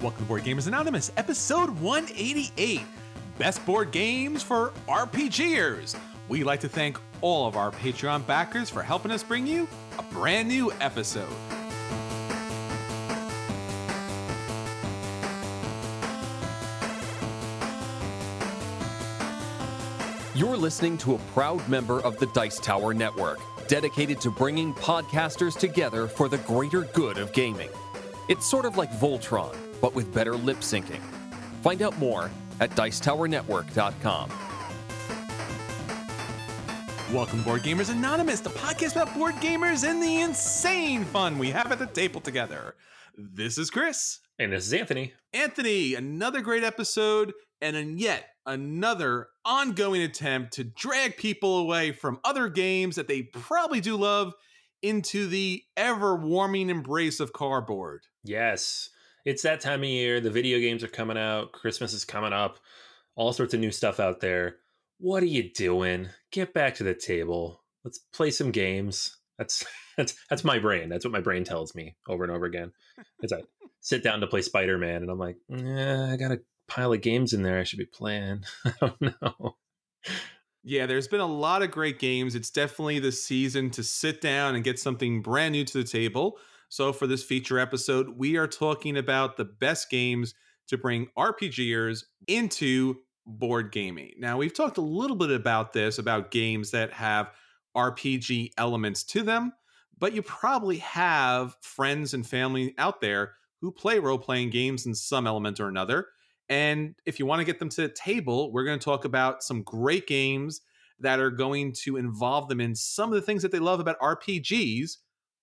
Welcome to Board Gamers Anonymous, episode 188 Best Board Games for RPGers. We'd like to thank all of our Patreon backers for helping us bring you a brand new episode. You're listening to a proud member of the Dice Tower Network, dedicated to bringing podcasters together for the greater good of gaming. It's sort of like Voltron, but with better lip syncing. Find out more at Dicetowernetwork.com. Welcome, Board Gamers Anonymous, the podcast about board gamers and the insane fun we have at the table together. This is Chris. And this is Anthony. Anthony, another great episode, and yet another ongoing attempt to drag people away from other games that they probably do love into the ever warming embrace of cardboard. Yes, it's that time of year. The video games are coming out, Christmas is coming up, all sorts of new stuff out there. What are you doing? Get back to the table. Let's play some games. That's that's that's my brain. That's what my brain tells me over and over again. It's I sit down to play Spider Man, and I'm like, yeah, I got a pile of games in there I should be playing. I don't know. Yeah, there's been a lot of great games. It's definitely the season to sit down and get something brand new to the table. So, for this feature episode, we are talking about the best games to bring RPGers into board gaming. Now, we've talked a little bit about this, about games that have RPG elements to them, but you probably have friends and family out there who play role playing games in some element or another. And if you want to get them to the table, we're going to talk about some great games that are going to involve them in some of the things that they love about RPGs,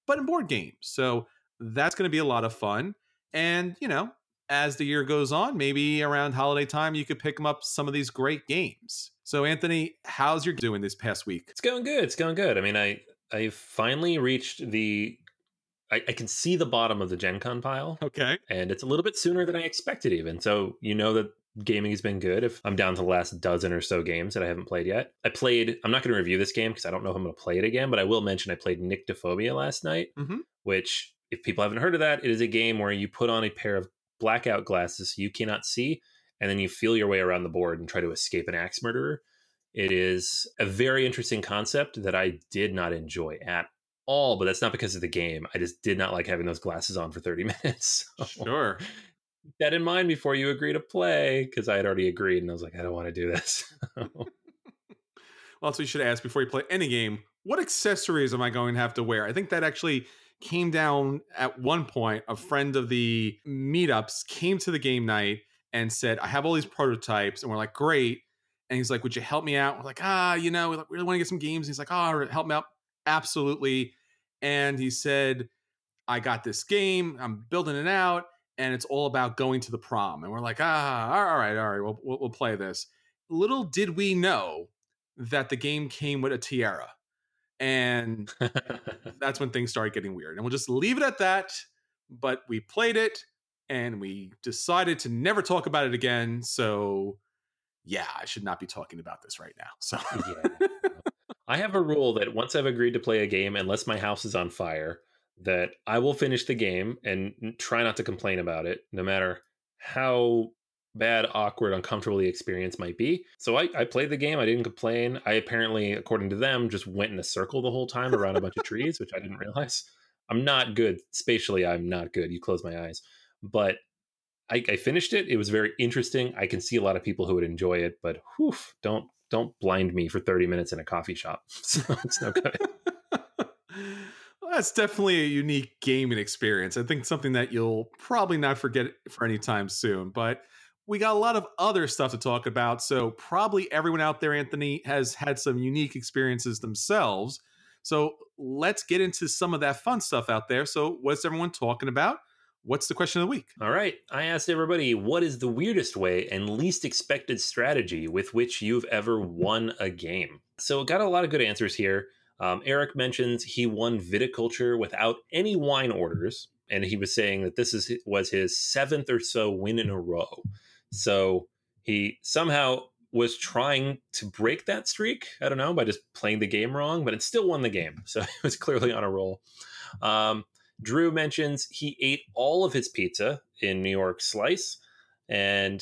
but in board games. So that's going to be a lot of fun. And, you know, as the year goes on, maybe around holiday time, you could pick them up some of these great games. So, Anthony, how's your doing this past week? It's going good. It's going good. I mean, I I finally reached the I, I, can see the bottom of the Gen Con pile. Okay. And it's a little bit sooner than I expected, even. So, you know that gaming has been good. If I'm down to the last dozen or so games that I haven't played yet, I played, I'm not going to review this game because I don't know if I'm going to play it again, but I will mention I played Nyctophobia last night, mm-hmm. which, if people haven't heard of that, it is a game where you put on a pair of blackout glasses you cannot see, and then you feel your way around the board and try to escape an axe murderer. It is a very interesting concept that I did not enjoy at all, but that's not because of the game. I just did not like having those glasses on for 30 minutes. So sure. Keep that in mind before you agree to play, because I had already agreed and I was like, I don't want to do this. well, what you should ask before you play any game. What accessories am I going to have to wear? I think that actually came down at one point. A friend of the meetups came to the game night and said, I have all these prototypes. And we're like, great. And he's like, Would you help me out? We're like, Ah, you know, we really want to get some games. And he's like, Oh, help me out absolutely. And he said, I got this game, I'm building it out, and it's all about going to the prom. And we're like, ah, all right, all right, we'll, we'll, we'll play this. Little did we know that the game came with a tiara. And that's when things started getting weird. And we'll just leave it at that. But we played it. and we decided to never talk about it again. So, yeah, I should not be talking about this right now. So, yeah. I have a rule that once I've agreed to play a game, unless my house is on fire, that I will finish the game and try not to complain about it, no matter how bad, awkward, uncomfortable the experience might be. So I, I played the game. I didn't complain. I apparently, according to them, just went in a circle the whole time around a bunch of trees, which I didn't realize. I'm not good spatially. I'm not good. You close my eyes, but I, I finished it. It was very interesting. I can see a lot of people who would enjoy it, but whew, don't don't blind me for 30 minutes in a coffee shop. So it's no good. that's definitely a unique gaming experience. I think something that you'll probably not forget for any time soon. But we got a lot of other stuff to talk about. So probably everyone out there, Anthony, has had some unique experiences themselves. So let's get into some of that fun stuff out there. So what's everyone talking about? What's the question of the week? All right. I asked everybody what is the weirdest way and least expected strategy with which you've ever won a game? So, got a lot of good answers here. Um, Eric mentions he won viticulture without any wine orders, and he was saying that this is was his seventh or so win in a row. So he somehow was trying to break that streak. I don't know by just playing the game wrong, but it still won the game. So he was clearly on a roll. Um, Drew mentions he ate all of his pizza in New York Slice, and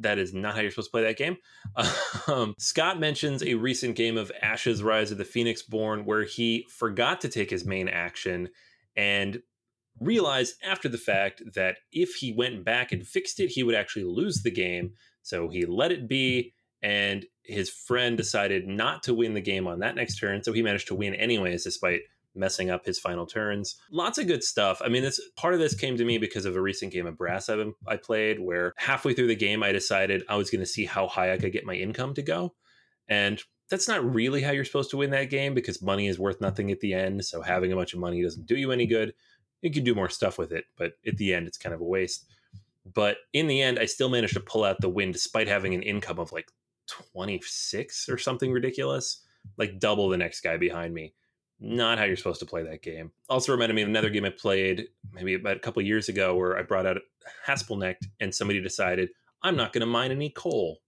that is not how you're supposed to play that game. Um, Scott mentions a recent game of Ashes Rise of the Phoenixborn where he forgot to take his main action and realized after the fact that if he went back and fixed it, he would actually lose the game. So he let it be, and his friend decided not to win the game on that next turn. So he managed to win anyways, despite messing up his final turns. Lots of good stuff. I mean, this part of this came to me because of a recent game of brass I, I played where halfway through the game I decided I was going to see how high I could get my income to go. And that's not really how you're supposed to win that game because money is worth nothing at the end. So having a bunch of money doesn't do you any good. You can do more stuff with it, but at the end, it's kind of a waste. But in the end, I still managed to pull out the win despite having an income of like 26 or something ridiculous, like double the next guy behind me not how you're supposed to play that game. Also reminded me of another game I played maybe about a couple years ago where I brought out Haspelknecht and somebody decided I'm not going to mine any coal.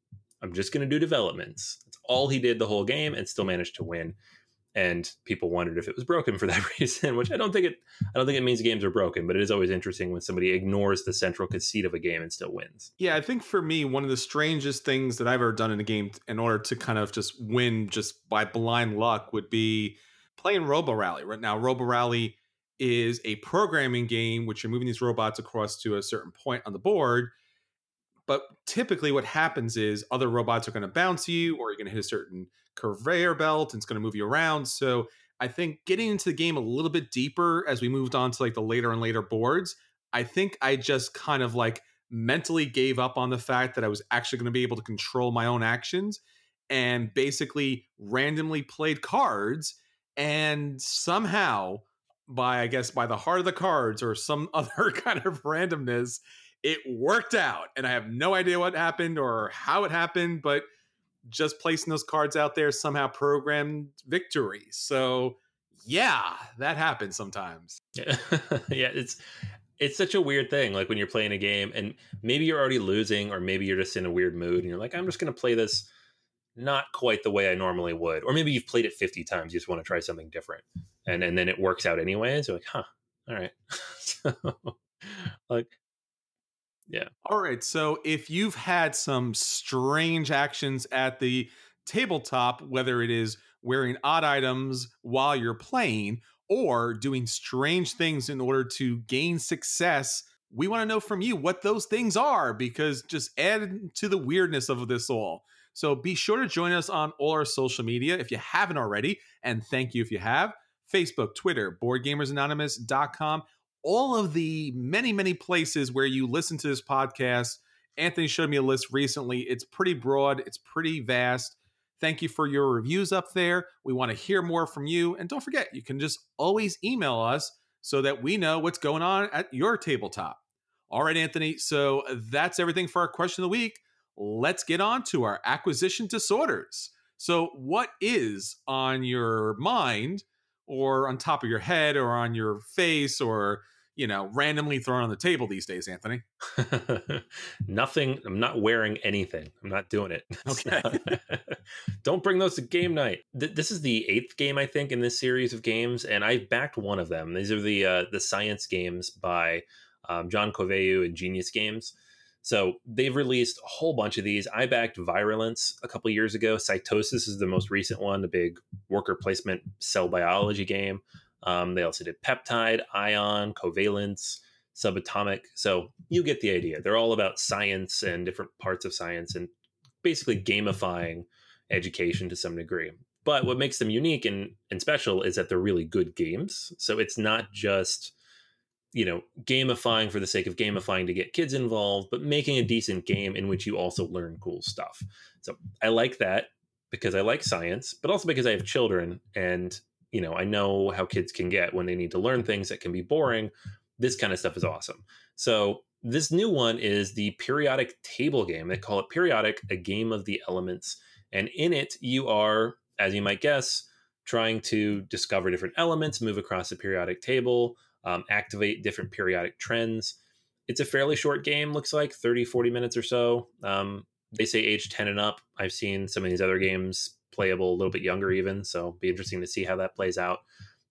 I'm just going to do developments. That's all he did the whole game and still managed to win. And people wondered if it was broken for that reason, which I don't think it. I don't think it means games are broken, but it is always interesting when somebody ignores the central conceit of a game and still wins. Yeah, I think for me, one of the strangest things that I've ever done in a game in order to kind of just win just by blind luck would be playing Robo Rally. Right now, Robo Rally is a programming game which you're moving these robots across to a certain point on the board. But typically, what happens is other robots are going to bounce you, or you're going to hit a certain conveyor belt, and it's going to move you around. So I think getting into the game a little bit deeper as we moved on to like the later and later boards, I think I just kind of like mentally gave up on the fact that I was actually going to be able to control my own actions and basically randomly played cards and somehow by i guess by the heart of the cards or some other kind of randomness it worked out and i have no idea what happened or how it happened but just placing those cards out there somehow programmed victory. So yeah that happens sometimes. Yeah, yeah it's it's such a weird thing like when you're playing a game and maybe you're already losing or maybe you're just in a weird mood and you're like i'm just going to play this not quite the way I normally would. Or maybe you've played it 50 times, you just want to try something different. And and then it works out anyways. You're like, huh, all right. so, like yeah. All right. So if you've had some strange actions at the tabletop, whether it is wearing odd items while you're playing or doing strange things in order to gain success, we want to know from you what those things are because just add to the weirdness of this all. So be sure to join us on all our social media if you haven't already. And thank you if you have Facebook, Twitter, BoardGamersAnonymous.com, all of the many, many places where you listen to this podcast. Anthony showed me a list recently. It's pretty broad, it's pretty vast. Thank you for your reviews up there. We want to hear more from you. And don't forget, you can just always email us so that we know what's going on at your tabletop. All right, Anthony. So that's everything for our question of the week let's get on to our acquisition disorders. So, what is on your mind or on top of your head or on your face or you know, randomly thrown on the table these days, Anthony? Nothing. I'm not wearing anything. I'm not doing it. Okay. Don't bring those to game night. Th- this is the eighth game I think in this series of games, and I've backed one of them. These are the uh, the science games by um, John Coveyou and Genius Games. So they've released a whole bunch of these. I backed Virulence a couple years ago. Cytosis is the most recent one, the big worker placement cell biology game. Um, they also did Peptide, Ion, Covalence, Subatomic. So you get the idea. They're all about science and different parts of science and basically gamifying education to some degree. But what makes them unique and, and special is that they're really good games. So it's not just you know, gamifying for the sake of gamifying to get kids involved, but making a decent game in which you also learn cool stuff. So I like that because I like science, but also because I have children and, you know, I know how kids can get when they need to learn things that can be boring. This kind of stuff is awesome. So this new one is the periodic table game. They call it periodic, a game of the elements. And in it, you are, as you might guess, trying to discover different elements, move across the periodic table, um, activate different periodic trends. It's a fairly short game, looks like 30, 40 minutes or so. Um, they say age 10 and up. I've seen some of these other games playable a little bit younger, even. So be interesting to see how that plays out.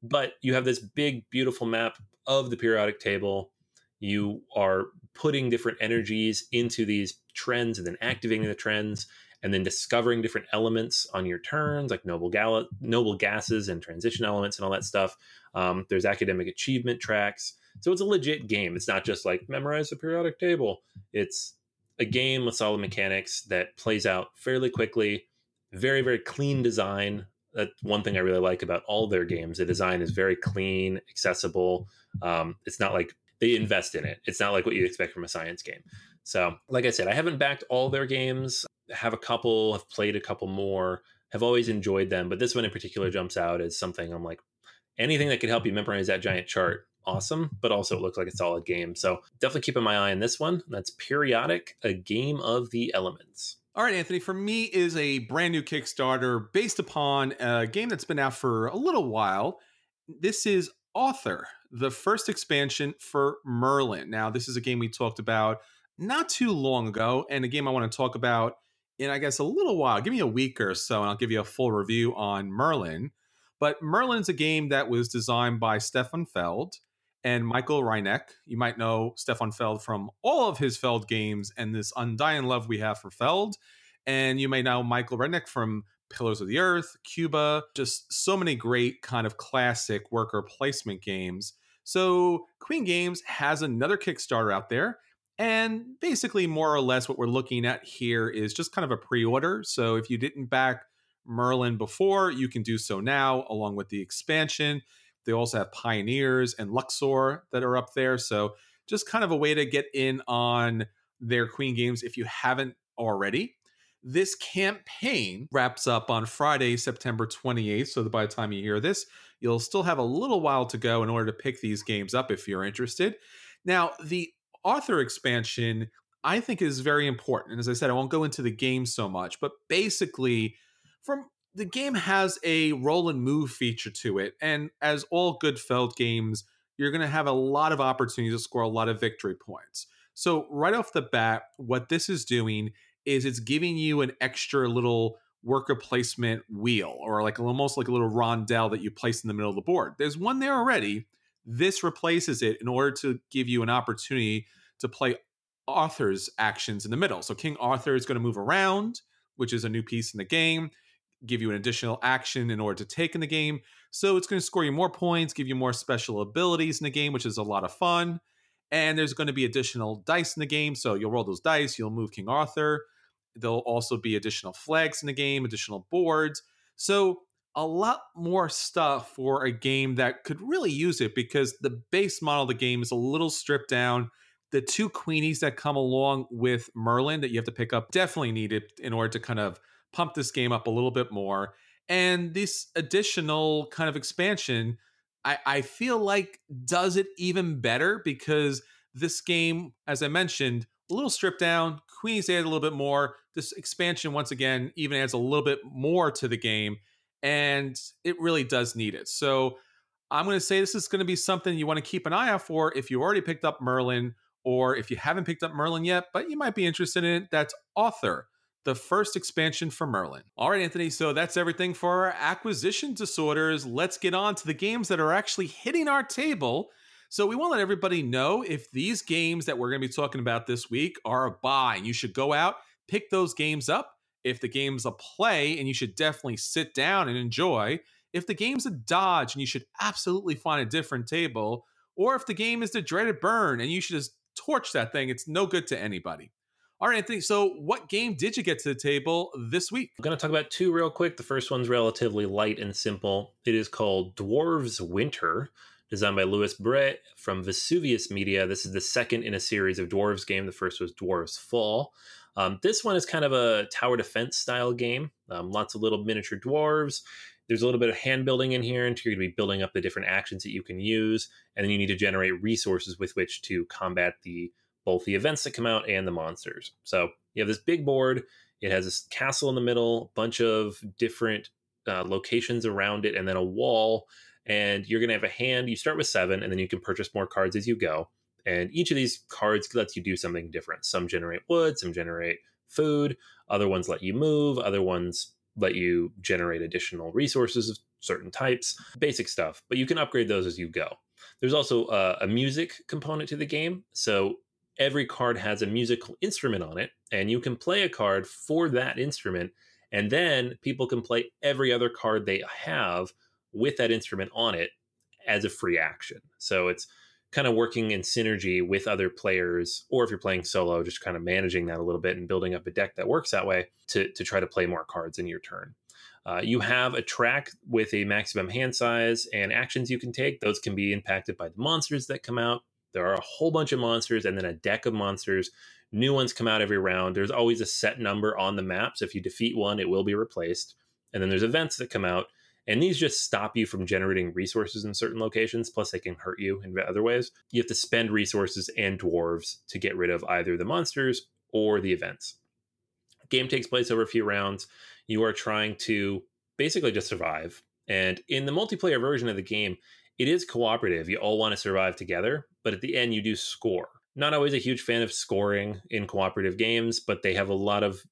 But you have this big, beautiful map of the periodic table. You are putting different energies into these trends and then activating the trends and then discovering different elements on your turns, like noble, noble gases and transition elements and all that stuff. Um, there's academic achievement tracks. So it's a legit game. It's not just like memorize the periodic table. It's a game with solid mechanics that plays out fairly quickly. Very, very clean design. That's one thing I really like about all their games. The design is very clean, accessible. Um, it's not like they invest in it. It's not like what you expect from a science game. So, like I said, I haven't backed all their games. Have a couple, have played a couple more, have always enjoyed them, but this one in particular mm-hmm. jumps out as something I'm like, anything that could help you memorize that giant chart, awesome, but also it looks like a solid game. So definitely keeping my eye on this one. That's Periodic, a game of the elements. All right, Anthony, for me is a brand new Kickstarter based upon a game that's been out for a little while. This is Arthur, the first expansion for Merlin. Now, this is a game we talked about not too long ago, and a game I want to talk about in, I guess, a little while. Give me a week or so, and I'll give you a full review on Merlin. But Merlin's a game that was designed by Stefan Feld and Michael Rieneck. You might know Stefan Feld from all of his Feld games and this undying love we have for Feld. And you may know Michael Rieneck from Pillars of the Earth, Cuba, just so many great kind of classic worker placement games. So Queen Games has another Kickstarter out there. And basically, more or less, what we're looking at here is just kind of a pre order. So if you didn't back Merlin before. You can do so now, along with the expansion. They also have Pioneers and Luxor that are up there. So just kind of a way to get in on their Queen games if you haven't already. This campaign wraps up on Friday, September 28th. So by the time you hear this, you'll still have a little while to go in order to pick these games up if you're interested. Now, the Arthur expansion, I think, is very important. And as I said, I won't go into the game so much, but basically, from the game has a roll and move feature to it, and as all good Feld games, you're going to have a lot of opportunities to score a lot of victory points. So right off the bat, what this is doing is it's giving you an extra little worker placement wheel, or like almost like a little rondel that you place in the middle of the board. There's one there already. This replaces it in order to give you an opportunity to play Arthur's actions in the middle. So King Arthur is going to move around, which is a new piece in the game give you an additional action in order to take in the game. So it's going to score you more points, give you more special abilities in the game, which is a lot of fun. And there's going to be additional dice in the game. So you'll roll those dice, you'll move King Arthur. There'll also be additional flags in the game, additional boards. So a lot more stuff for a game that could really use it because the base model of the game is a little stripped down. The two queenies that come along with Merlin that you have to pick up definitely needed in order to kind of pump this game up a little bit more. And this additional kind of expansion, I, I feel like does it even better because this game, as I mentioned, a little stripped down. Queenies added a little bit more. This expansion, once again, even adds a little bit more to the game, and it really does need it. So I'm going to say this is going to be something you want to keep an eye out for if you already picked up Merlin or if you haven't picked up Merlin yet, but you might be interested in it. That's Arthur, the first expansion for Merlin. All right, Anthony, so that's everything for our acquisition disorders. Let's get on to the games that are actually hitting our table. So we want to let everybody know if these games that we're going to be talking about this week are a buy, and you should go out, pick those games up. If the game's a play, and you should definitely sit down and enjoy. If the game's a dodge, and you should absolutely find a different table. Or if the game is the dreaded burn, and you should just torch that thing, it's no good to anybody. All right, Anthony. So, what game did you get to the table this week? I'm going to talk about two real quick. The first one's relatively light and simple. It is called Dwarves Winter, designed by Louis Brett from Vesuvius Media. This is the second in a series of Dwarves game. The first was Dwarves Fall. Um, this one is kind of a tower defense style game. Um, lots of little miniature dwarves. There's a little bit of hand building in here, and you're going to be building up the different actions that you can use, and then you need to generate resources with which to combat the both the events that come out and the monsters. So you have this big board. It has this castle in the middle, bunch of different uh, locations around it, and then a wall. And you're going to have a hand. You start with seven, and then you can purchase more cards as you go. And each of these cards lets you do something different. Some generate wood, some generate food, other ones let you move, other ones let you generate additional resources of certain types, basic stuff. But you can upgrade those as you go. There's also a, a music component to the game. So every card has a musical instrument on it, and you can play a card for that instrument. And then people can play every other card they have with that instrument on it as a free action. So it's kind of working in synergy with other players, or if you're playing solo, just kind of managing that a little bit and building up a deck that works that way to, to try to play more cards in your turn. Uh, you have a track with a maximum hand size and actions you can take. Those can be impacted by the monsters that come out. There are a whole bunch of monsters and then a deck of monsters. New ones come out every round. There's always a set number on the map. So if you defeat one, it will be replaced. And then there's events that come out. And these just stop you from generating resources in certain locations. Plus, they can hurt you in other ways. You have to spend resources and dwarves to get rid of either the monsters or the events. Game takes place over a few rounds. You are trying to basically just survive. And in the multiplayer version of the game, it is cooperative. You all want to survive together, but at the end, you do score. Not always a huge fan of scoring in cooperative games, but they have a lot of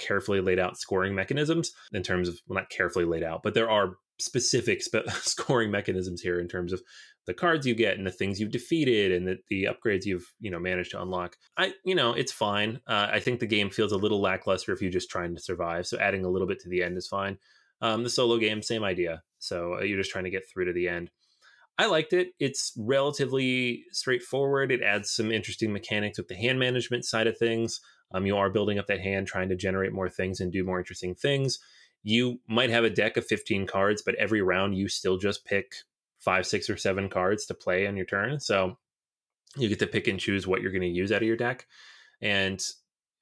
carefully laid out scoring mechanisms in terms of, well, not carefully laid out, but there are specific spe- scoring mechanisms here in terms of the cards you get and the things you've defeated and the, the upgrades you've you know managed to unlock i you know it's fine uh, i think the game feels a little lackluster if you're just trying to survive so adding a little bit to the end is fine um, the solo game same idea so uh, you're just trying to get through to the end I liked it. It's relatively straightforward. It adds some interesting mechanics with the hand management side of things. Um, you are building up that hand, trying to generate more things and do more interesting things. You might have a deck of 15 cards, but every round you still just pick five, six, or seven cards to play on your turn. So you get to pick and choose what you're going to use out of your deck. And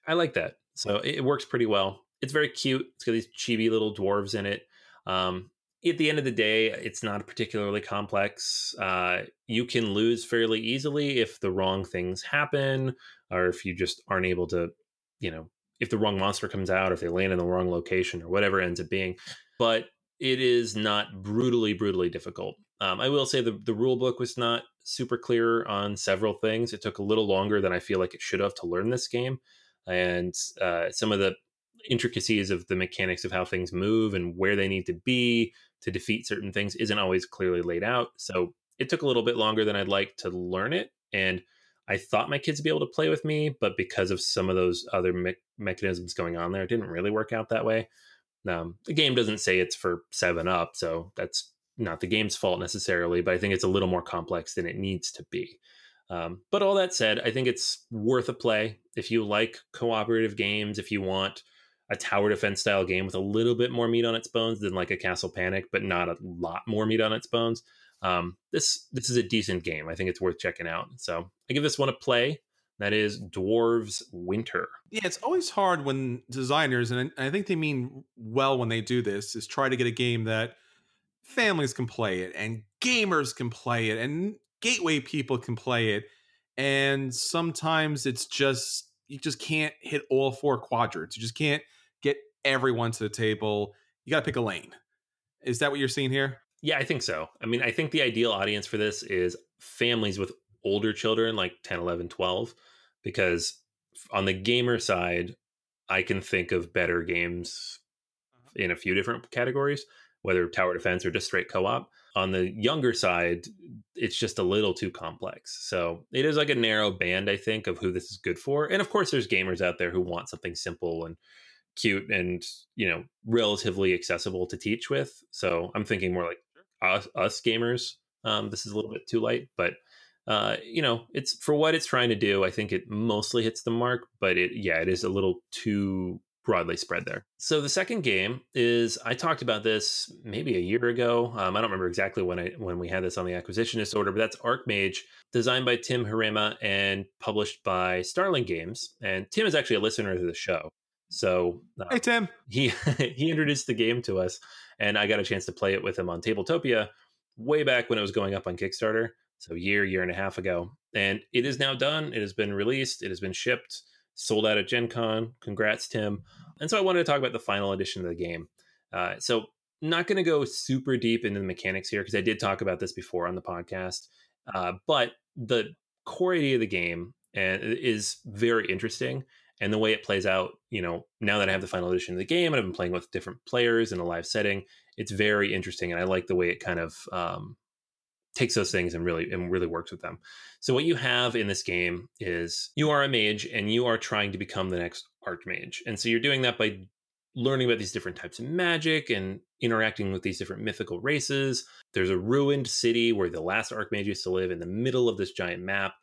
I like that. So it works pretty well. It's very cute. It's got these chibi little dwarves in it. Um, at the end of the day, it's not particularly complex. Uh, you can lose fairly easily if the wrong things happen, or if you just aren't able to, you know, if the wrong monster comes out, if they land in the wrong location, or whatever ends up being. But it is not brutally, brutally difficult. Um, I will say the the rule book was not super clear on several things. It took a little longer than I feel like it should have to learn this game, and uh, some of the intricacies of the mechanics of how things move and where they need to be to defeat certain things isn't always clearly laid out. So it took a little bit longer than I'd like to learn it. And I thought my kids would be able to play with me, but because of some of those other me- mechanisms going on there, it didn't really work out that way. Um, the game doesn't say it's for seven up, so that's not the game's fault necessarily, but I think it's a little more complex than it needs to be. Um, but all that said, I think it's worth a play if you like cooperative games, if you want a tower defense style game with a little bit more meat on its bones than like a Castle Panic, but not a lot more meat on its bones. Um, this this is a decent game. I think it's worth checking out. So I give this one a play. That is Dwarves Winter. Yeah, it's always hard when designers, and I think they mean well when they do this, is try to get a game that families can play it and gamers can play it and gateway people can play it. And sometimes it's just you just can't hit all four quadrants. You just can't everyone to the table. You got to pick a lane. Is that what you're seeing here? Yeah, I think so. I mean, I think the ideal audience for this is families with older children, like 10, 11, 12, because on the gamer side, I can think of better games uh-huh. in a few different categories, whether tower defense or just straight co op. On the younger side, it's just a little too complex. So it is like a narrow band, I think, of who this is good for. And of course, there's gamers out there who want something simple and cute and, you know, relatively accessible to teach with. So I'm thinking more like us, us gamers. Um, this is a little bit too light, but uh, you know, it's for what it's trying to do. I think it mostly hits the mark, but it, yeah, it is a little too broadly spread there. So the second game is I talked about this maybe a year ago. Um, I don't remember exactly when I when we had this on the acquisition disorder, but that's Archmage, designed by Tim Herrema and published by Starling Games. And Tim is actually a listener to the show. So uh, hey Tim, he he introduced the game to us, and I got a chance to play it with him on Tabletopia way back when it was going up on Kickstarter. So year year and a half ago, and it is now done. It has been released. It has been shipped, sold out at Gen Con. Congrats, Tim. And so I wanted to talk about the final edition of the game. Uh, so not going to go super deep into the mechanics here because I did talk about this before on the podcast. Uh, but the core idea of the game and is very interesting and the way it plays out you know now that i have the final edition of the game and i've been playing with different players in a live setting it's very interesting and i like the way it kind of um, takes those things and really and really works with them. So what you have in this game is you are a mage and you are trying to become the next archmage and so you're doing that by learning about these different types of magic and interacting with these different mythical races. There's a ruined city where the last archmage used to live in the middle of this giant map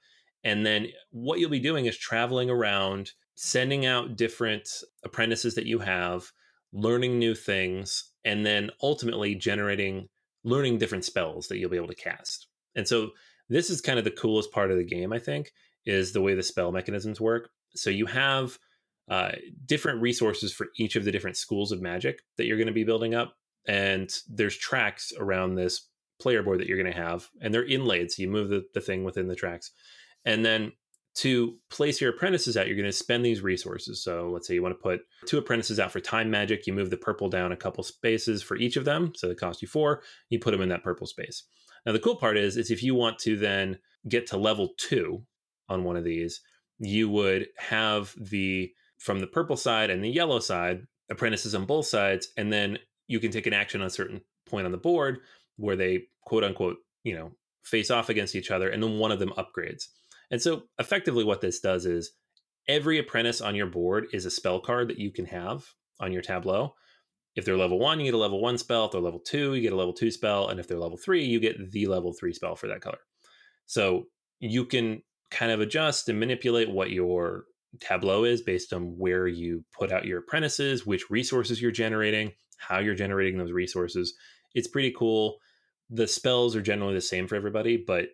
and then what you'll be doing is traveling around sending out different apprentices that you have, learning new things, and then ultimately generating, learning different spells that you'll be able to cast. And so this is kind of the coolest part of the game, I think, is the way the spell mechanisms work. So you have uh, different resources for each of the different schools of magic that you're going to be building up. And there's tracks around this player board that you're going to have, and they're inlaid. So you move the, the thing within the tracks. And then to place your apprentices out, you're going to spend these resources. So let's say you want to put two apprentices out for time magic. You move the purple down a couple spaces for each of them. So it costs you four. You put them in that purple space. Now, the cool part is, is if you want to then get to level two on one of these, you would have the from the purple side and the yellow side apprentices on both sides. And then you can take an action on a certain point on the board where they quote unquote, you know, face off against each other. And then one of them upgrades. And so effectively what this does is every apprentice on your board is a spell card that you can have on your tableau. If they're level one, you get a level one spell. If they're level two, you get a level two spell. And if they're level three, you get the level three spell for that color. So you can kind of adjust and manipulate what your tableau is based on where you put out your apprentices, which resources you're generating, how you're generating those resources. It's pretty cool. The spells are generally the same for everybody, but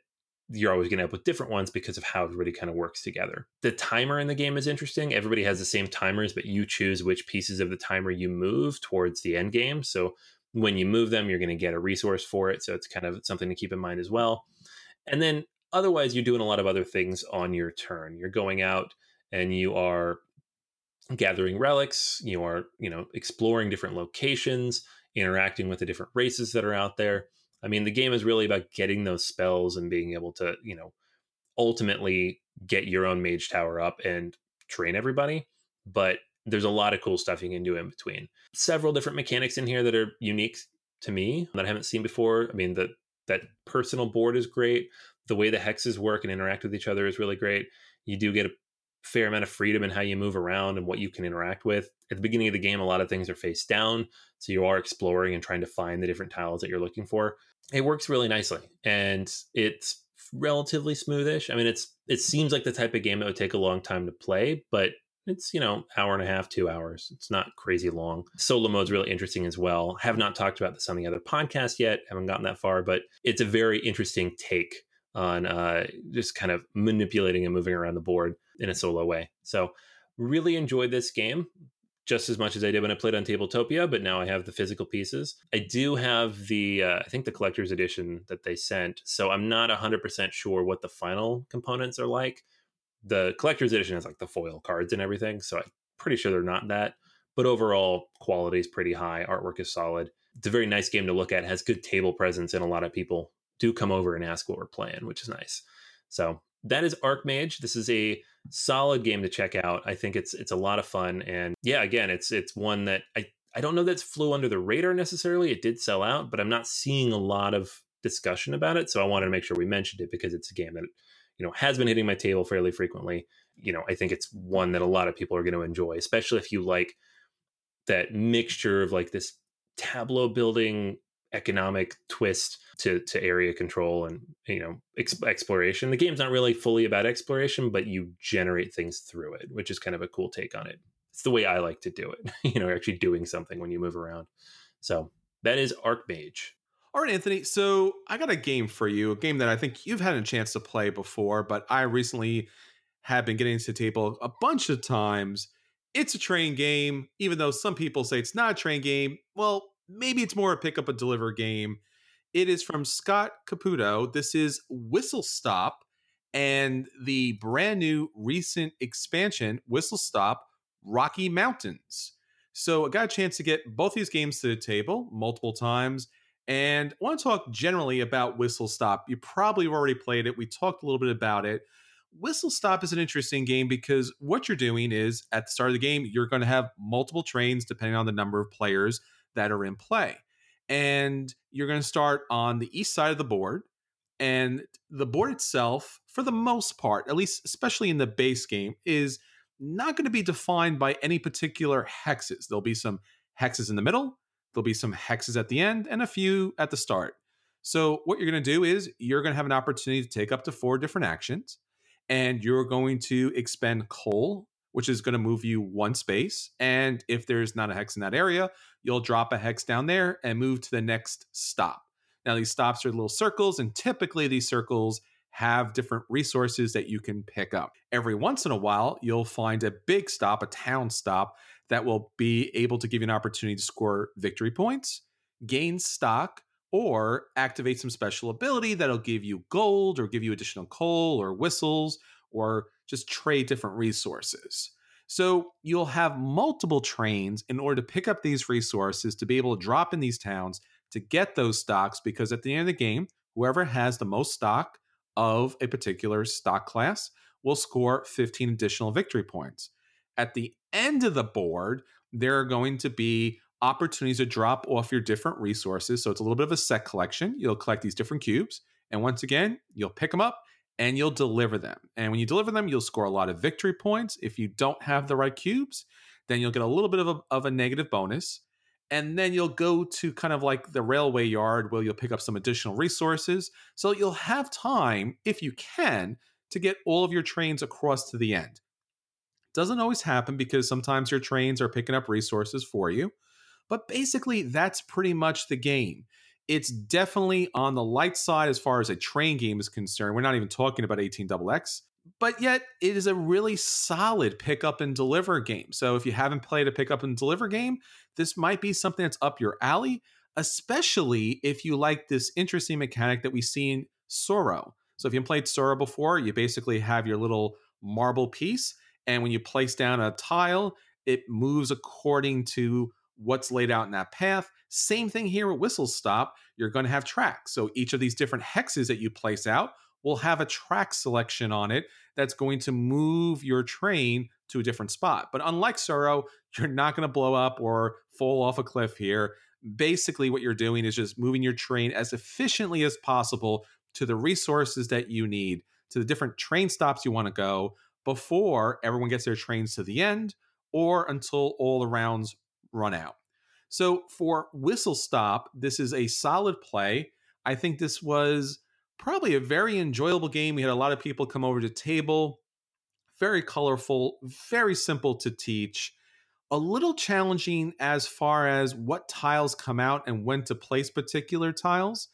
you're always going to end up with different ones because of how everybody kind of works together. The timer in the game is interesting. Everybody has the same timers, but you choose which pieces of the timer you move towards the end game. So when you move them, you're going to get a resource for it. So it's kind of something to keep in mind as well. And then otherwise, you're doing a lot of other things on your turn. You're going out and you are gathering relics. You are, you know, exploring different locations, interacting with the different races that are out there I mean, the game is really about getting those spells and being able to, you know, ultimately get your own mage tower up and train everybody. But there's a lot of cool stuff you can do in between. Several different mechanics in here that are unique to me that I haven't seen before. I mean, the that personal board is great. The way the hexes work and interact with each other is really great. You do get a fair amount of freedom in how you move around and what you can interact with. At the beginning of the game, a lot of things are face down. So you are exploring and trying to find the different tiles that you're looking for. It works really nicely and it's relatively smoothish. I mean, it's it seems like the type of game that would take a long time to play, but it's you know hour and a half two hours it's not crazy long solo mode's really interesting as well have not talked about this on the other podcast yet haven't gotten that far but it's a very interesting take on uh, just kind of manipulating and moving around the board in a solo way. So, really enjoyed this game just as much as I did when I played on Tabletopia, but now I have the physical pieces. I do have the, uh, I think the collector's edition that they sent. So, I'm not 100% sure what the final components are like. The collector's edition has like the foil cards and everything. So, I'm pretty sure they're not that. But overall, quality is pretty high. Artwork is solid it's a very nice game to look at. It has good table presence, and a lot of people do come over and ask what we're playing, which is nice. So that is Archmage. This is a solid game to check out. I think it's it's a lot of fun, and yeah, again, it's it's one that I I don't know that's flew under the radar necessarily. It did sell out, but I'm not seeing a lot of discussion about it. So I wanted to make sure we mentioned it because it's a game that you know has been hitting my table fairly frequently. You know, I think it's one that a lot of people are going to enjoy, especially if you like that mixture of like this tableau building economic twist to to area control and you know ex- exploration. The game's not really fully about exploration, but you generate things through it, which is kind of a cool take on it. It's the way I like to do it. you know, actually doing something when you move around. So that is Archmage. All right, Anthony. So I got a game for you, a game that I think you've had a chance to play before, but I recently have been getting to the table a bunch of times. It's a train game, even though some people say it's not a train game. Well, maybe it's more a pick up and deliver game. It is from Scott Caputo. This is Whistle Stop and the brand new recent expansion, Whistle Stop Rocky Mountains. So I got a chance to get both these games to the table multiple times. And I want to talk generally about Whistle Stop. You probably have already played it. We talked a little bit about it. Whistle Stop is an interesting game because what you're doing is at the start of the game, you're going to have multiple trains depending on the number of players that are in play. And you're going to start on the east side of the board. And the board itself, for the most part, at least especially in the base game, is not going to be defined by any particular hexes. There'll be some hexes in the middle, there'll be some hexes at the end, and a few at the start. So, what you're going to do is you're going to have an opportunity to take up to four different actions, and you're going to expend coal, which is going to move you one space. And if there's not a hex in that area, you'll drop a hex down there and move to the next stop. Now, these stops are little circles, and typically these circles have different resources that you can pick up. Every once in a while, you'll find a big stop, a town stop, that will be able to give you an opportunity to score victory points, gain stock, or activate some special ability that'll give you gold or give you additional coal or whistles or just trade different resources. So you'll have multiple trains in order to pick up these resources to be able to drop in these towns to get those stocks because at the end of the game, whoever has the most stock of a particular stock class will score 15 additional victory points. At the end of the board, there are going to be opportunities to drop off your different resources. So it's a little bit of a set collection. You'll collect these different cubes. And once again, you'll pick them up and you'll deliver them. And when you deliver them, you'll score a lot of victory points. If you don't have the right cubes, then you'll get a little bit of a, of a negative bonus. And then you'll go to kind of like the railway yard where you'll pick up some additional resources. So you'll have time, if you can, to get all of your trains across to the end. Doesn't always happen because sometimes your trains are picking up resources for you. But basically, that's pretty much the game it's definitely on the light side as far as a train game is concerned. We're not even talking about 18XX, but yet it is a really solid pick up and deliver game. So if you haven't played a pick up and deliver game, this might be something that's up your alley, especially if you like this interesting mechanic that we see in Tsuro. So if you've played Tsuro before, you basically have your little marble piece, and when you place down a tile, it moves according to what's laid out in that path. Same thing here at Whistle Stop. You're going to have tracks. So each of these different hexes that you place out will have a track selection on it that's going to move your train to a different spot. But unlike Tsuro, you're not going to blow up or fall off a cliff here. Basically, what you're doing is just moving your train as efficiently as possible to the resources that you need, to the different train stops you want to go before everyone gets their trains to the end or until all the rounds run out. So for Whistle Stop, this is a solid play. I think this was probably a very enjoyable game. We had a lot of people come over to table. Very colorful, very simple to teach. A little challenging as far as what tiles come out and when to place particular tiles.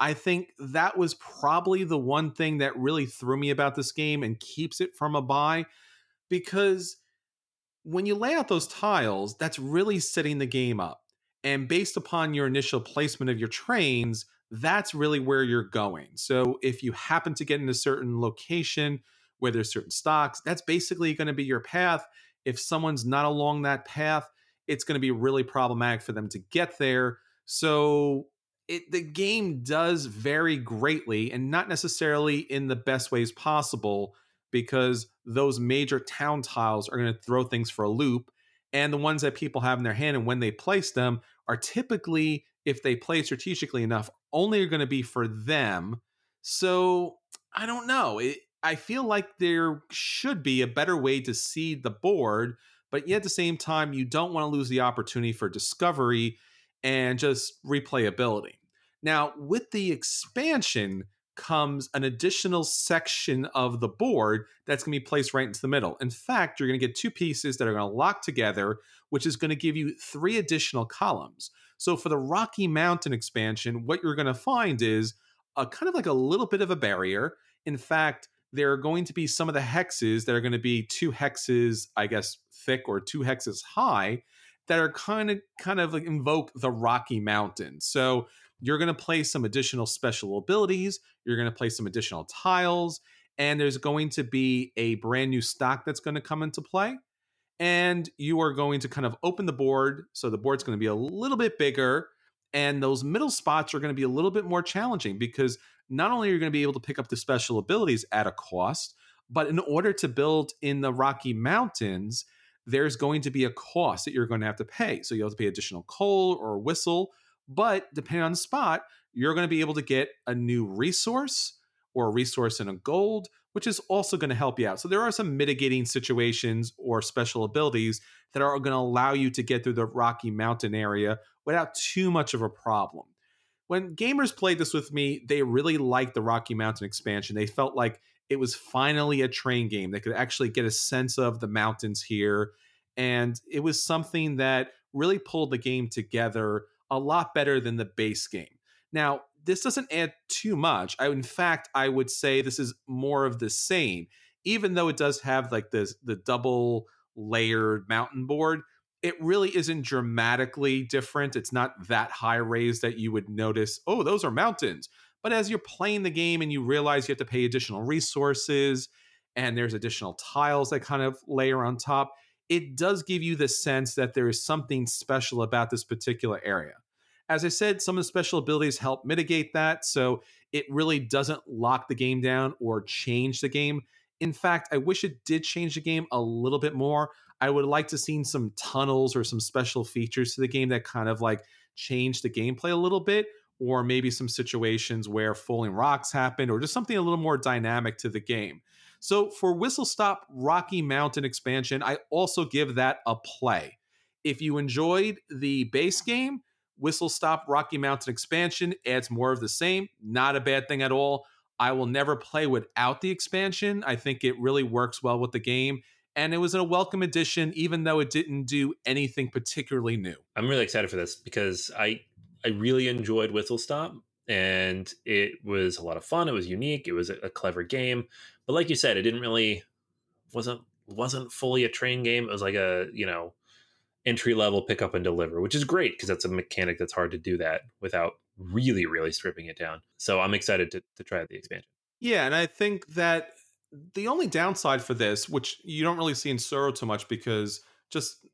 I think that was probably the one thing that really threw me about this game and keeps it from a buy because when you lay out those tiles, that's really setting the game up. And based upon your initial placement of your trains, that's really where you're going. So if you happen to get in a certain location where there's certain stocks, that's basically going to be your path. If someone's not along that path, it's going to be really problematic for them to get there. So it the game does vary greatly and not necessarily in the best ways possible because those major town tiles are going to throw things for a loop and the ones that people have in their hand and when they place them are typically if they play strategically enough only are going to be for them. So i don't know. It, i feel like there should be a better way to seed the board but yet at the same time you don't want to lose the opportunity for discovery and just replayability. Now with the expansion comes an additional section of the board that's going to be placed right into the middle. In fact, you're going to get two pieces that are going to lock together, which is going to give you three additional columns. So for the Rocky Mountain expansion, what you're going to find is a kind of like a little bit of a barrier. In fact, there are going to be some of the hexes that are going to be two hexes, I guess, thick or two hexes high that are kind of kind of like invoke the Rocky Mountain. So you're going to play some additional special abilities, you're going to play some additional tiles, and there's going to be a brand new stock that's going to come into play. And you are going to kind of open the board. So the board's going to be a little bit bigger. And those middle spots are going to be a little bit more challenging because not only are you going to be able to pick up the special abilities at a cost, but in order to build in the Rocky Mountains, there's going to be a cost that you're going to have to pay. So you'll have to pay additional coal or whistle but depending on the spot, you're going to be able to get a new resource or a resource in a gold, which is also going to help you out. So there are some mitigating situations or special abilities that are going to allow you to get through the Rocky Mountain area without too much of a problem. When gamers played this with me, they really liked the Rocky Mountain expansion. They felt like it was finally a train game. They could actually get a sense of the mountains here. And it was something that really pulled the game together a lot better than the base game. Now, this doesn't add too much. I, in fact, I would say this is more of the same. Even though it does have like this the double layered mountain board, it really isn't dramatically different. It's not that high raised that you would notice, oh, those are mountains. But as you're playing the game and you realize you have to pay additional resources and there's additional tiles that kind of layer on top, it does give you the sense that there is something special about this particular area. As I said, some of the special abilities help mitigate that, so it really doesn't lock the game down or change the game. In fact, I wish it did change the game a little bit more. I would like to see some tunnels or some special features to the game that kind of like change the gameplay a little bit, or maybe some situations where falling rocks happen, or just something a little more dynamic to the game. So for Whistle Stop Rocky Mountain expansion, I also give that a play. If you enjoyed the base game, Whistle Stop Rocky Mountain expansion adds more of the same. Not a bad thing at all. I will never play without the expansion. I think it really works well with the game. And it was a welcome addition, even though it didn't do anything particularly new. I'm really excited for this because I I really enjoyed Whistle Stop and it was a lot of fun. It was unique. It was a, clever game, but like you said, it didn't really wasn't wasn't fully a train game. It was like a you know entry level pick up and deliver, which is great because that's a mechanic that's hard to do that without really really stripping it down. So I'm excited to to try the expansion. Yeah, and I think that the only downside for this, which you don't really see in Tsuro too much, because just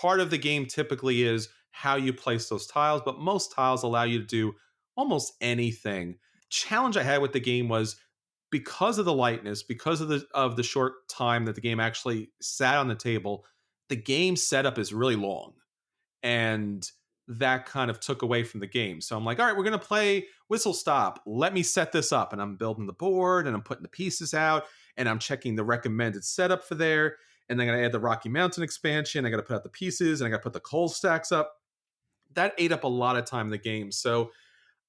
part of the game typically is how you place those tiles, but most tiles allow you to do almost anything. Challenge I had with the game was because of the lightness, because of the of the short time that the game actually sat on the table, the game setup is really long. And that kind of took away from the game. So I'm like, all right, we're going to play Whistle Stop. Let me set this up. And I'm building the board and I'm putting the pieces out and I'm checking the recommended setup for there. And then I got to add the Rocky Mountain expansion. I got to put out the pieces and I got to put the coal stacks up. That ate up a lot of time in the game. So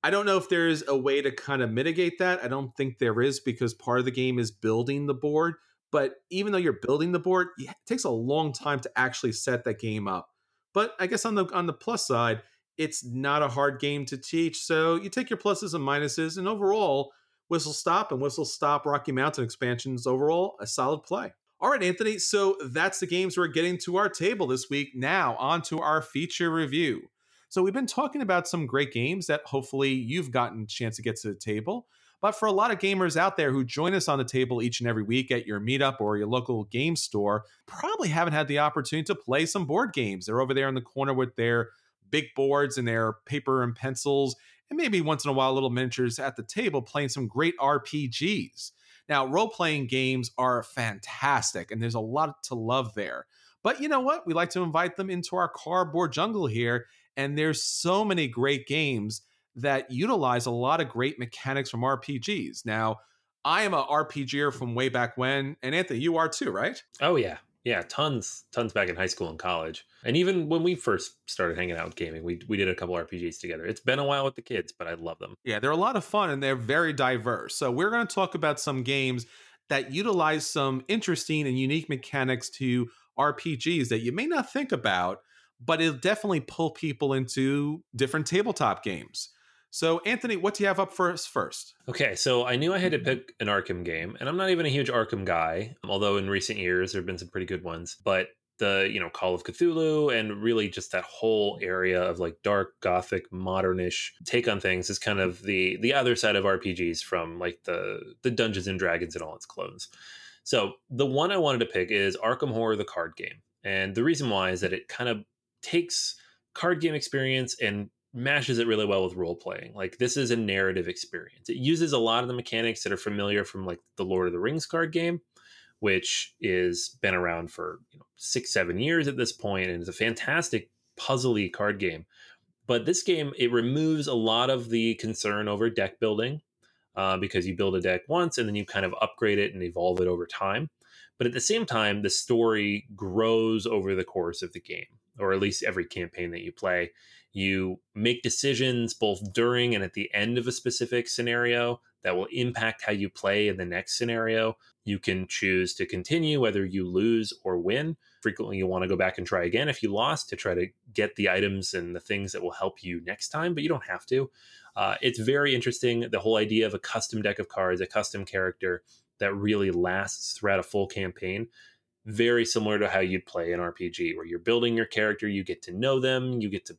I don't know if there's a way to kind of mitigate that. I don't think there is because part of the game is building the board. But even though you're building the board, it takes a long time to actually set that game up. But I guess on the on the plus side, it's not a hard game to teach. So you take your pluses and minuses, and overall, Whistle Stop and Whistle Stop Rocky Mountain expansions overall a solid play. All right, Anthony. So that's the games we're getting to our table this week. Now on to our feature review. So we've been talking about some great games that hopefully you've gotten a chance to get to the table. But for a lot of gamers out there who join us on the table each and every week at your meetup or your local game store, probably haven't had the opportunity to play some board games. They're over there in the corner with their big boards and their paper and pencils, and maybe once in a while little miniatures at the table playing some great RPGs. Now, role playing games are fantastic, and there's a lot to love there. But you know what? We like to invite them into our cardboard jungle here, and there's so many great games that utilize a lot of great mechanics from RPGs. Now, I am a RPGer from way back when, and Anthony, you are too, right? Oh yeah, yeah, tons, tons back in high school and college, and even when we first started hanging out with gaming, we we did a couple RPGs together. It's been a while with the kids, but I love them. Yeah, they're a lot of fun and they're very diverse. So we're going to talk about some games that utilize some interesting and unique mechanics to RPGs that you may not think about, but it'll definitely pull people into different tabletop games. So, Anthony, what do you have up for us first? Okay, so I knew I had to mm-hmm. pick an Arkham game, and I'm not even a huge Arkham guy, although in recent years there have been some pretty good ones. But the, you know, Call of Cthulhu and really just that whole area of like dark, gothic, modernish take on things is kind of the the other side of RPGs from like the the Dungeons and Dragons and all its clones. So, the one I wanted to pick is Arkham Horror the card game. And the reason why is that it kind of takes card game experience and mashes it really well with role playing. Like this is a narrative experience. It uses a lot of the mechanics that are familiar from like the Lord of the Rings card game, which is been around for you know six seven years at this point, and it's a fantastic puzzly card game. But this game it removes a lot of the concern over deck building uh, because you build a deck once and then you kind of upgrade it and evolve it over time. But at the same time, the story grows over the course of the game, or at least every campaign that you play you make decisions both during and at the end of a specific scenario that will impact how you play in the next scenario. You can choose to continue whether you lose or win. Frequently, you want to go back and try again if you lost to try to get the items and the things that will help you next time, but you don't have to. Uh, it's very interesting. The whole idea of a custom deck of cards, a custom character that really lasts throughout a full campaign very similar to how you'd play an RPG, where you're building your character, you get to know them, you get to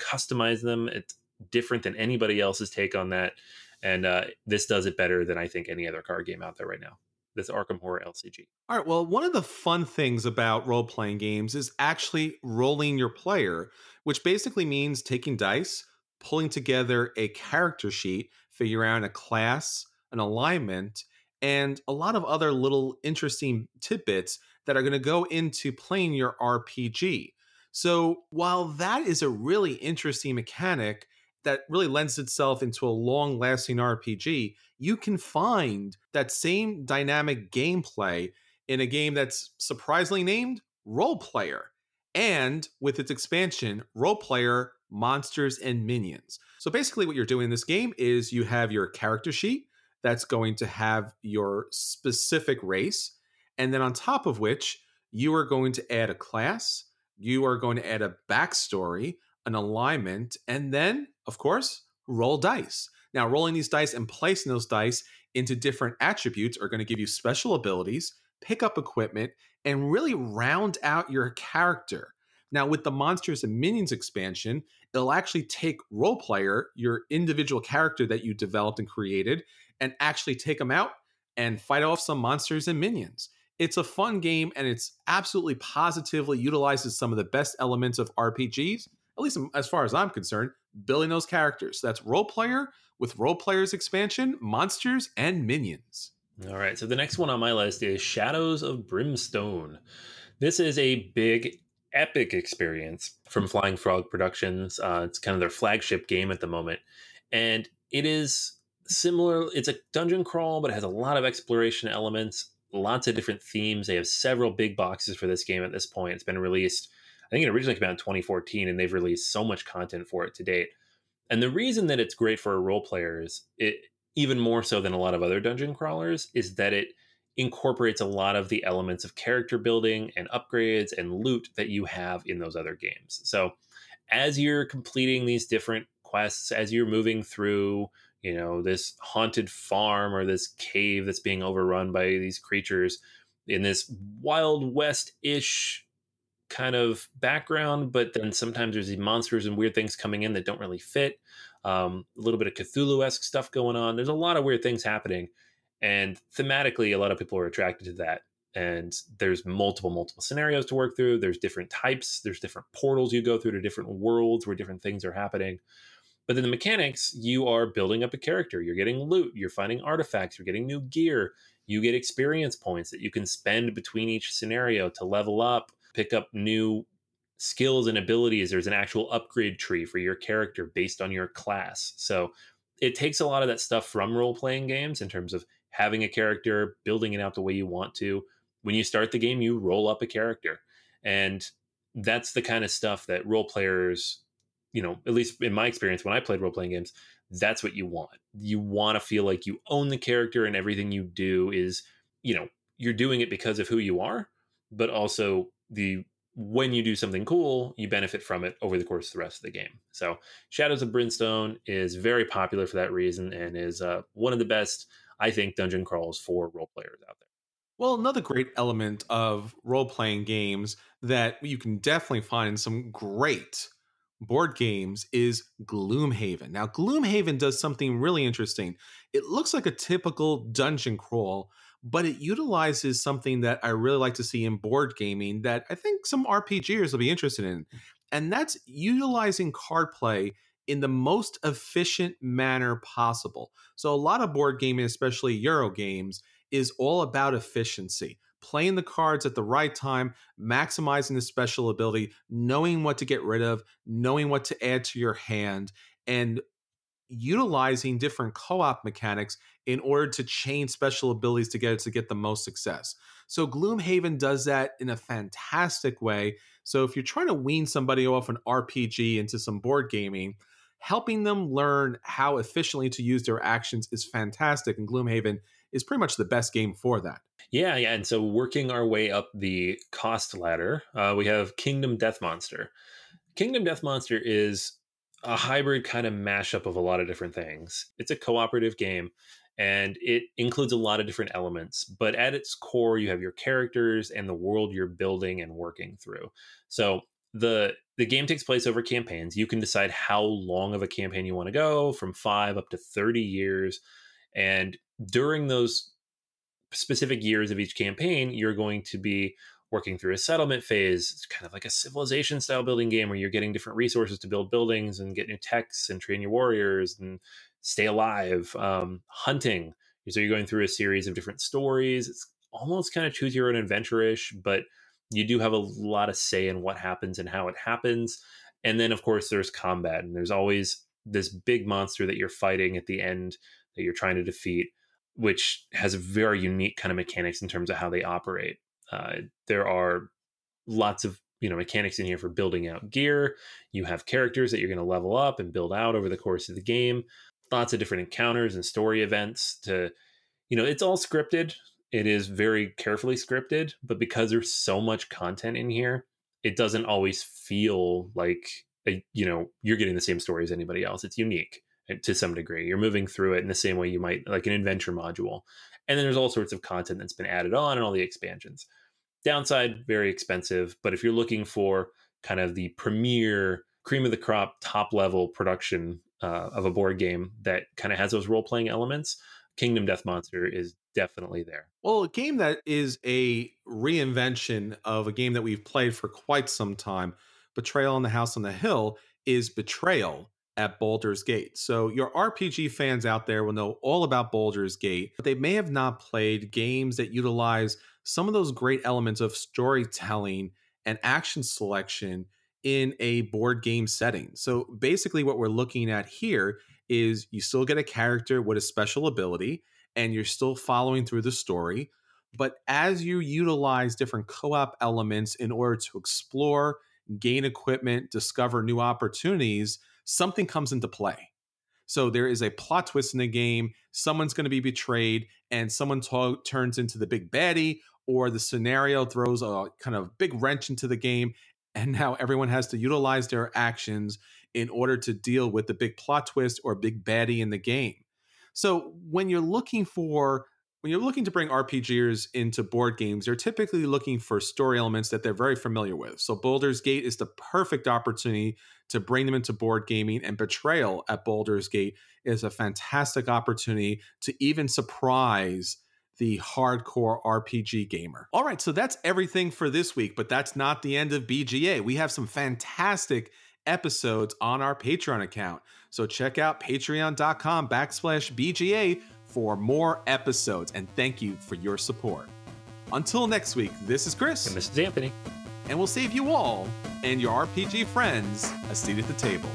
customize them. It's different than anybody else's take on that. And uh, this does it better than I think any other card game out there right now. This Arkham Horror LCG. All right. Well, one of the fun things about role playing games is actually rolling your player, which basically means taking dice, pulling together a character sheet, figuring out a class, an alignment, and a lot of other little interesting tidbits that are going to go into playing your RPG. So while that is a really interesting mechanic that really lends itself into a long lasting RPG, you can find that same dynamic gameplay in a game that's surprisingly named Roll Player. And with its expansion, Roll Player Monsters and Minions. So basically, what you're doing in this game is you have your character sheet that's going to have your specific race. And then on top of which, you are going to add a class you are going to add a backstory, an alignment, and then, of course, roll dice. Now, rolling these dice and placing those dice into different attributes are going to give you special abilities, pick up equipment, and really round out your character. Now, with the Monsters and Minions expansion, it'll actually take role player, your individual character that you developed and created, and actually take them out and fight off some monsters and minions. It's a fun game and it's absolutely positively utilizes some of the best elements of RPGs, at least as far as I'm concerned, building those characters. That's Roll Player with Roll Players expansion, monsters, and minions. All right, so the next one on my list is Shadows of Brimstone. This is a big, epic experience from Flying Frog Productions. Uh, it's kind of their flagship game at the moment. And it is similar, it's a dungeon crawl, but it has a lot of exploration elements lots of different themes. They have several big boxes for this game at this point. It's been released, I think it originally came out in 2014, and they've released so much content for it to date. And the reason that it's great for role players, it even more so than a lot of other dungeon crawlers, is that it incorporates a lot of the elements of character building and upgrades and loot that you have in those other games. So as you're completing these different quests, as you're moving through you know this haunted farm or this cave that's being overrun by these creatures in this wild west-ish kind of background but then sometimes there's these monsters and weird things coming in that don't really fit. Um, a little bit of cthulhu-esque stuff going on. There's a lot of weird things happening and thematically a lot of people are attracted to that. And there's multiple multiple scenarios to work through. There's different types. There's different portals you go through to different worlds where different things are happening but then the mechanics you are building up a character you're getting loot you're finding artifacts you're getting new gear you get experience points that you can spend between each scenario to level up pick up new skills and abilities. There's an actual upgrade tree for your character based on your class. So it takes a lot of that stuff from role playing games in terms of having a character building it out the way you want to. When you start the game, you roll up a character. And that's the kind of stuff that role players, you know, at least in my experience when I played role playing games, that's what you want. You want to feel like you own the character and everything you do is, you know, you're doing it because of who you are, but also the when you do something cool, you benefit from it over the course of the rest of the game. So, Shadows of Brimstone is very popular for that reason and is uh, one of the best, I think, dungeon crawls for role players out there. Well, another great element of role playing games that you can definitely find some great board games is Gloomhaven. Now, Gloomhaven does something really interesting. It looks like a typical dungeon crawl, but it utilizes something that I really like to see in board gaming that I think some RPGers will be interested in. Mm. And that's utilizing card play in the most efficient manner possible. So, a lot of board gaming, especially Euro games, is all about efficiency playing the cards at the right time, maximizing the special ability, knowing what to get rid of, knowing what to add to your hand, and utilizing different co-op mechanics in order to chain special abilities together to get the most success. So Gloomhaven does that in a fantastic way. So if you're trying to wean somebody off an RPG into some board gaming, helping them learn how efficiently to use their actions is fantastic and Gloomhaven is pretty much the best game for that. Yeah, yeah. And so working our way up the cost ladder, uh, we have Kingdom Death Monster. Kingdom Death Monster is a hybrid kind of mashup of a lot of different things. It's a cooperative game and it includes a lot of different elements, but at its core, you have your characters and the world you're building and working through. So the the game takes place over campaigns. You can decide how long of a campaign you want to go, from five up to 30 years. And during those specific years of each campaign, you're going to be working through a settlement phase. It's kind of like a civilization style building game where you're getting different resources to build buildings and get new techs and train your warriors and stay alive. Um, hunting. So you're going through a series of different stories. It's almost kind of choose your own adventure ish, but you do have a lot of say in what happens and how it happens. And then, of course, there's combat, and there's always this big monster that you're fighting at the end that you're trying to defeat which has a very unique kind of mechanics in terms of how they operate. Uh, there are lots of you know mechanics in here for building out gear. You have characters that you're going to level up and build out over the course of the game. Lots of different encounters and story events to, you know, it's all scripted. It is very carefully scripted, but because there's so much content in here, it doesn't always feel like a, you know you're getting the same story as anybody else. It's unique to some degree. You're moving through it in the same way you might like an adventure module. And then there's all sorts of content that's been added on and all the expansions. Downside, very expensive, but if you're looking for kind of the premier cream of the crop top level production uh, of a board game that kind of has those role playing elements, Kingdom Death Monster is definitely there. Well, a game that is a reinvention of a game that we've played for quite some time, Betrayal in the House on the Hill, is Betrayal at Baldur's Gate. So, your RPG fans out there will know all about Baldur's Gate, but they may have not played games that utilize some of those great elements of storytelling and action selection in a board game setting. So, basically, what we're looking at here is you still get a character with a special ability and you're still following through the story. But as you utilize different co op elements in order to explore, gain equipment, discover new opportunities, something comes into play. So there is a plot twist in the game. Someone's going to be betrayed, and someone t- turns into the big baddie, or the scenario throws a kind of big wrench into the game. And now everyone has to utilize their actions in order to deal with the big plot twist or big baddie in the game. So when you're looking for when you're looking to bring RPGers into board games, you're typically looking for story elements that they're very familiar with. So Baldur's Gate is the perfect opportunity to bring them into board gaming, and Betrayal at Baldur's Gate is a fantastic opportunity to even surprise the hardcore RPG gamer. All right, so that's everything for this week, but that's not the end of BGA. We have some fantastic episodes on our Patreon account. So check out patreon.com backslash BGA for more episodes. And thank you for your support. Until next week, this is Chris. And this is Anthony. And we'll save you all and your RPG friends a seat at the table.